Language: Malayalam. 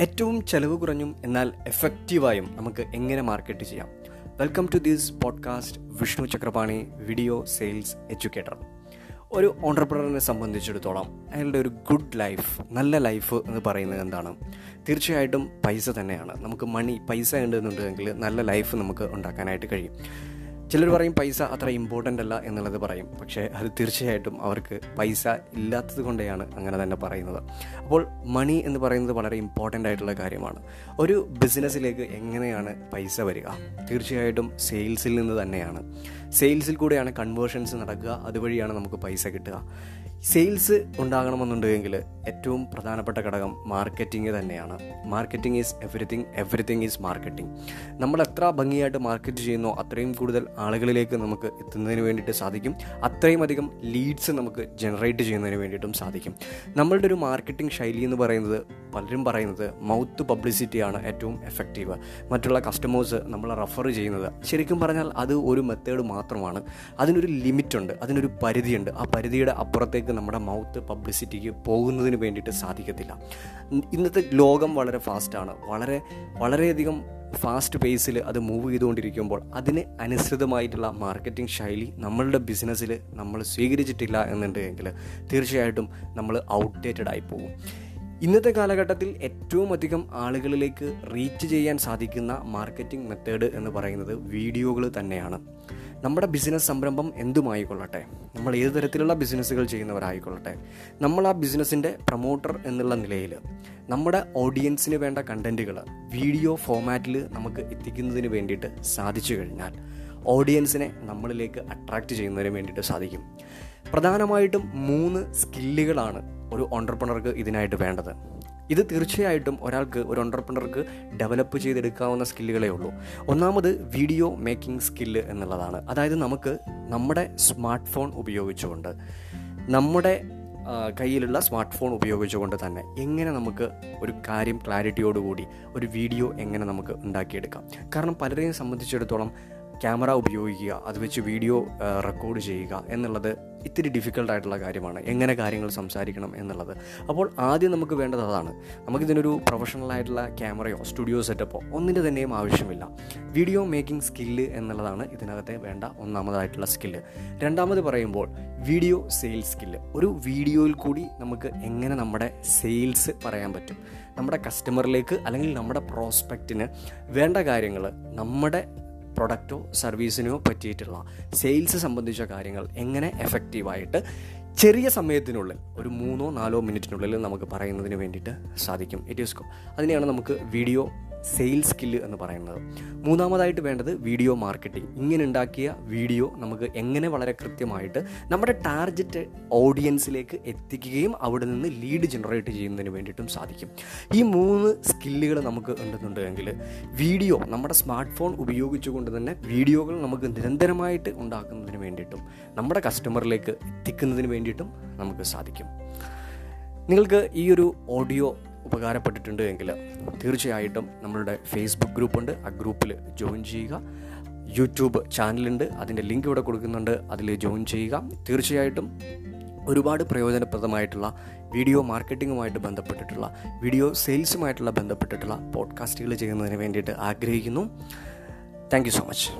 ഏറ്റവും ചെലവ് കുറഞ്ഞും എന്നാൽ എഫക്റ്റീവായും നമുക്ക് എങ്ങനെ മാർക്കറ്റ് ചെയ്യാം. Welcome to this podcast Vishnu Chakrapani video sales educator ഒരു ഓണ്ടർപ്രണറിനെ സംബന്ധിച്ചിടത്തോളം അയാളുടെ ഒരു ഗുഡ് ലൈഫ് നല്ല ലൈഫ് എന്ന് പറയുന്നത് എന്താണ്? തീർച്ചയായിട്ടും പൈസ തന്നെയാണ്. നമുക്ക് മണി പൈസ ഉണ്ടെന്നുണ്ടെങ്കിൽ നല്ല ലൈഫ് നമുക്ക് ഉണ്ടാക്കാനായിട്ട് കഴിയും. ചിലർ പറയും പൈസ അത്ര ഇമ്പോർട്ടന്റ് അല്ല എന്നുള്ളത് പറയും. പക്ഷേ അത് തീർച്ചയായിട്ടും അവർക്ക് പൈസ ഇല്ലാത്തത് കൊണ്ടാണ് അങ്ങനെ തന്നെ പറയുന്നത്. അപ്പോൾ മണി എന്ന് പറയുന്നത് വളരെ ഇമ്പോർട്ടന്റ് ആയിട്ടുള്ള കാര്യമാണ്. ഒരു ബിസിനസ്സിലേക്ക് എങ്ങനെയാണ് പൈസ വരിക? തീർച്ചയായിട്ടും സെയിൽസിൽ നിന്ന് തന്നെയാണ്. സെയിൽസിൽ കൂടെയാണ് കൺവേർഷൻസ് നടക്കുക. അതുവഴിയാണ് നമുക്ക് പൈസ കിട്ടുക. സെയിൽസ് ഉണ്ടാകണമെന്നുണ്ടെങ്കിൽ ഏറ്റവും പ്രധാനപ്പെട്ട ഘടകം മാർക്കറ്റിംഗ് തന്നെയാണ്. Marketing is everything everything is marketing. നമ്മൾ എത്ര ഭംഗിയായിട്ട് മാർക്കറ്റ് ചെയ്യുന്നോ അത്രയും കൂടുതൽ ആളുകളിലേക്ക് നമുക്ക് എത്തുന്നതിന് വേണ്ടിയിട്ട് സാധിക്കും. അത്രയും അധികം ലീഡ്സ് നമുക്ക് ജനറേറ്റ് ചെയ്യുന്നതിന് വേണ്ടിയിട്ടും സാധിക്കും. നമ്മളുടെ ഒരു മാർക്കറ്റിംഗ് ശൈലി എന്ന് പറയുന്നത് പലരും പറയുന്നത് മൗത്ത് പബ്ലിസിറ്റിയാണ് ഏറ്റവും എഫക്റ്റീവ്. മറ്റുള്ള കസ്റ്റമേഴ്സ് നമ്മളെ റെഫർ ചെയ്യുന്നത് ശരിക്കും പറഞ്ഞാൽ അത് ഒരു മെത്തേഡ് മാത്രമാണ്. അതിനൊരു ലിമിറ്റുണ്ട് അതിനൊരു പരിധിയുണ്ട്. ആ പരിധിയുടെ അപ്പുറത്തേക്ക് നമ്മുടെ മൗത്ത് പബ്ലിസിറ്റിക്ക് പോകുന്നതിന് വേണ്ടിയിട്ട് സാധിക്കത്തില്ല. ഇന്നത്തെ ലോകം വളരെ ഫാസ്റ്റാണ്. വളരെ വളരെയധികം ഫാസ്റ്റ് പേസിൽ അത് മൂവ് ചെയ്തുകൊണ്ടിരിക്കുമ്പോൾ അതിന് അനുസൃതമായിട്ടുള്ള മാർക്കറ്റിംഗ് ശൈലി നമ്മളുടെ ബിസിനസ്സിൽ നമ്മൾ സ്വീകരിച്ചിട്ടില്ല എന്നുണ്ടെങ്കിൽ തീർച്ചയായിട്ടും നമ്മൾ ഔട്ട്ഡേറ്റഡ് ആയി പോകും. ഇന്നത്തെ കാലഘട്ടത്തിൽ ഏറ്റവും അധികം ആളുകളിലേക്ക് റീച്ച് ചെയ്യാൻ സാധിക്കുന്ന മാർക്കറ്റിംഗ് മെത്തേഡ് എന്ന് പറയുന്നത് വീഡിയോകൾ തന്നെയാണ്. നമ്മുടെ ബിസിനസ് സംരംഭം എന്തുമായിക്കൊള്ളട്ടെ? നമ്മൾ ഏത് തരത്തിലുള്ള ബിസിനസ്സുകൾ ചെയ്യുന്നവരായിക്കൊള്ളട്ടെ? നമ്മൾ ആ ബിസിനസ്സിന്റെ പ്രൊമോട്ടർ എന്നുള്ള നിലയിൽ നമ്മുടെ ഓഡിയൻസിന് വേണ്ട കണ്ടന്റുകൾ വീഡിയോ ഫോമാറ്റിൽ നമുക്ക് എത്തിക്കുന്നതിന് വേണ്ടിയിട്ട് സാധിച്ചു കഴിഞ്ഞാൽ ഓഡിയൻസിനെ നമ്മളിലേക്ക് അട്രാക്റ്റ് ചെയ്യുന്നതിന് വേണ്ടിയിട്ട് സാധിക്കും. പ്രധാനമായിട്ടും മൂന്ന് സ്കില്ലുകളാണ് ഒരു ഓണ്ടർപ്രണർക്ക് ഇതിനായിട്ട് വേണ്ടത്. ഇത് തീർച്ചയായിട്ടും ഒരാൾക്ക് ഒരു ഓണ്ടർപ്രണർക്ക് ഡെവലപ്പ് ചെയ്തെടുക്കാവുന്ന സ്കില്ലുകളേ ഉള്ളൂ. ഒന്നാമത് വീഡിയോ മേക്കിംഗ് സ്കില്ല് എന്നുള്ളതാണ്. അതായത് നമുക്ക് നമ്മുടെ സ്മാർട്ട് ഫോൺ ഉപയോഗിച്ചുകൊണ്ട് നമ്മുടെ കയ്യിലുള്ള സ്മാർട്ട് ഫോൺ ഉപയോഗിച്ചുകൊണ്ട് തന്നെ എങ്ങനെ നമുക്ക് ഒരു കാര്യം ക്ലാരിറ്റിയോടുകൂടി ഒരു വീഡിയോ എങ്ങനെ നമുക്ക് ഉണ്ടാക്കിയെടുക്കാം. കാരണം പലരെയും സംബന്ധിച്ചിടത്തോളം ക്യാമറ ഉപയോഗിക്കുക അത് വെച്ച് വീഡിയോ റെക്കോർഡ് ചെയ്യുക എന്നുള്ളത് ഇത്തിരി ഡിഫിക്കൽട്ടായിട്ടുള്ള കാര്യമാണ്. എങ്ങനെ കാര്യങ്ങൾ സംസാരിക്കണം എന്നുള്ളത്. അപ്പോൾ ആദ്യം നമുക്ക് വേണ്ടത് അതാണ്. നമുക്കിതിനൊരു പ്രൊഫഷണൽ ആയിട്ടുള്ള ക്യാമറയോ സ്റ്റുഡിയോ സെറ്റപ്പോ ഒന്നിന്റെ തന്നെയും ആവശ്യമില്ല. വീഡിയോ മേക്കിംഗ് സ്കില്ല് എന്നുള്ളതാണ് ഇതിനകത്തെ വേണ്ട ഒന്നാമതായിട്ടുള്ള സ്കില്ല് രണ്ടാമത് പറയുമ്പോൾ വീഡിയോ സെയിൽസ് സ്കില്ല് ഒരു വീഡിയോയിൽ കൂടി നമുക്ക് എങ്ങനെ നമ്മുടെ സെയിൽസ് പറയാൻ പറ്റും. നമ്മുടെ കസ്റ്റമറിലേക്ക് അല്ലെങ്കിൽ നമ്മുടെ പ്രോസ്പെക്റ്റിന് വേണ്ട കാര്യങ്ങൾ നമ്മുടെ പ്രൊഡക്റ്റോ സർവീസിനോ പറ്റിയിട്ടുള്ള സെയിൽസ് സംബന്ധിച്ച കാര്യങ്ങൾ എങ്ങനെ എഫക്റ്റീവായിട്ട് ചെറിയ സമയത്തിനുള്ളിൽ ഒരു മൂന്നോ നാലോ മിനിറ്റിനുള്ളിൽ നമുക്ക് പറയുന്നതിന് വേണ്ടിയിട്ട് സാധിക്കും. ഇറ്റ് ഈസ് അതിനെയാണ് നമുക്ക് വീഡിയോ സെയിൽസ് സ്കില്ല് എന്ന് പറയുന്നത്. മൂന്നാമതായിട്ട് വേണ്ടത് വീഡിയോ മാർക്കറ്റിംഗ് ഇങ്ങനെ ഉണ്ടാക്കിയ വീഡിയോ നമുക്ക് എങ്ങനെ വളരെ കൃത്യമായിട്ട് നമ്മുടെ ടാർഗറ്റ് ഓഡിയൻസിലേക്ക് എത്തിക്കുകയും അവിടെ നിന്ന് ലീഡ് ജനറേറ്റ് ചെയ്യുന്നതിന് വേണ്ടിയിട്ടും സാധിക്കും. ഈ മൂന്ന് സ്കില്ലുകൾ നമുക്ക് ഉണ്ടെന്നുണ്ടെങ്കിൽ വീഡിയോ നമ്മുടെ സ്മാർട്ട് ഫോൺ ഉപയോഗിച്ചുകൊണ്ട് തന്നെ വീഡിയോകൾ നമുക്ക് നിരന്തരമായിട്ട് ഉണ്ടാക്കുന്നതിന് വേണ്ടിയിട്ടും നമ്മുടെ കസ്റ്റമറിലേക്ക് എത്തിക്കുന്നതിന് വേണ്ടിയിട്ടും നമുക്ക് സാധിക്കും. നിങ്ങൾക്ക് ഈ ഒരു ഓഡിയോ ഉപകാരപ്പെട്ടിട്ടുണ്ട് എങ്കിൽ തീർച്ചയായിട്ടും നമ്മളുടെ ഫേസ്ബുക്ക് ഗ്രൂപ്പുണ്ട്. ആ ഗ്രൂപ്പിൽ ജോയിൻ ചെയ്യുക. യൂട്യൂബ് ചാനലുണ്ട് അതിന്റെ ലിങ്ക് ഇവിടെ കൊടുക്കുന്നുണ്ട്. അതിൽ ജോയിൻ ചെയ്യുക. തീർച്ചയായിട്ടും ഒരുപാട് പ്രയോജനപ്രദമായിട്ടുള്ള വീഡിയോ മാർക്കറ്റിങ്ങുമായിട്ട് ബന്ധപ്പെട്ടിട്ടുള്ള വീഡിയോ സെയിൽസുമായിട്ടുള്ള ബന്ധപ്പെട്ടിട്ടുള്ള പോഡ്കാസ്റ്റുകൾ ചെയ്യുന്നതിന് വേണ്ടിയിട്ട് ആഗ്രഹിക്കുന്നു. Thank so much